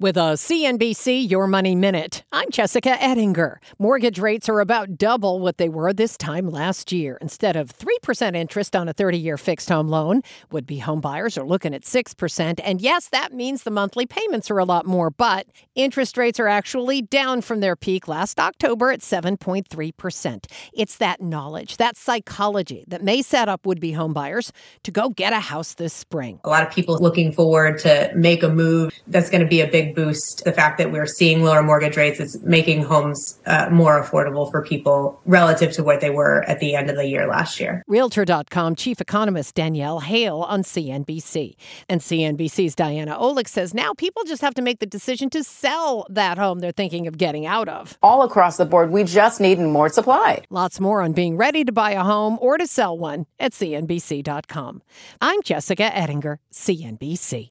With a CNBC Your Money Minute, I'm Jessica Ettinger. Mortgage rates are about double what they were this time last year. Instead of 3% interest on a 30 year fixed home loan, would be home buyers are looking at 6%. And yes, that means the monthly payments are a lot more, but interest rates are actually down from their peak last October at 7.3%. It's that knowledge, that psychology that may set up would be home buyers to go get a house this spring. A lot of people looking forward to make a move that's going to be a big boost. The fact that we're seeing lower mortgage rates is making homes uh, more affordable for people relative to what they were at the end of the year last year. Realtor.com chief economist Danielle Hale on CNBC. And CNBC's Diana Olick says now people just have to make the decision to sell that home they're thinking of getting out of. All across the board, we just need more supply. Lots more on being ready to buy a home or to sell one at CNBC.com. I'm Jessica Ettinger, CNBC.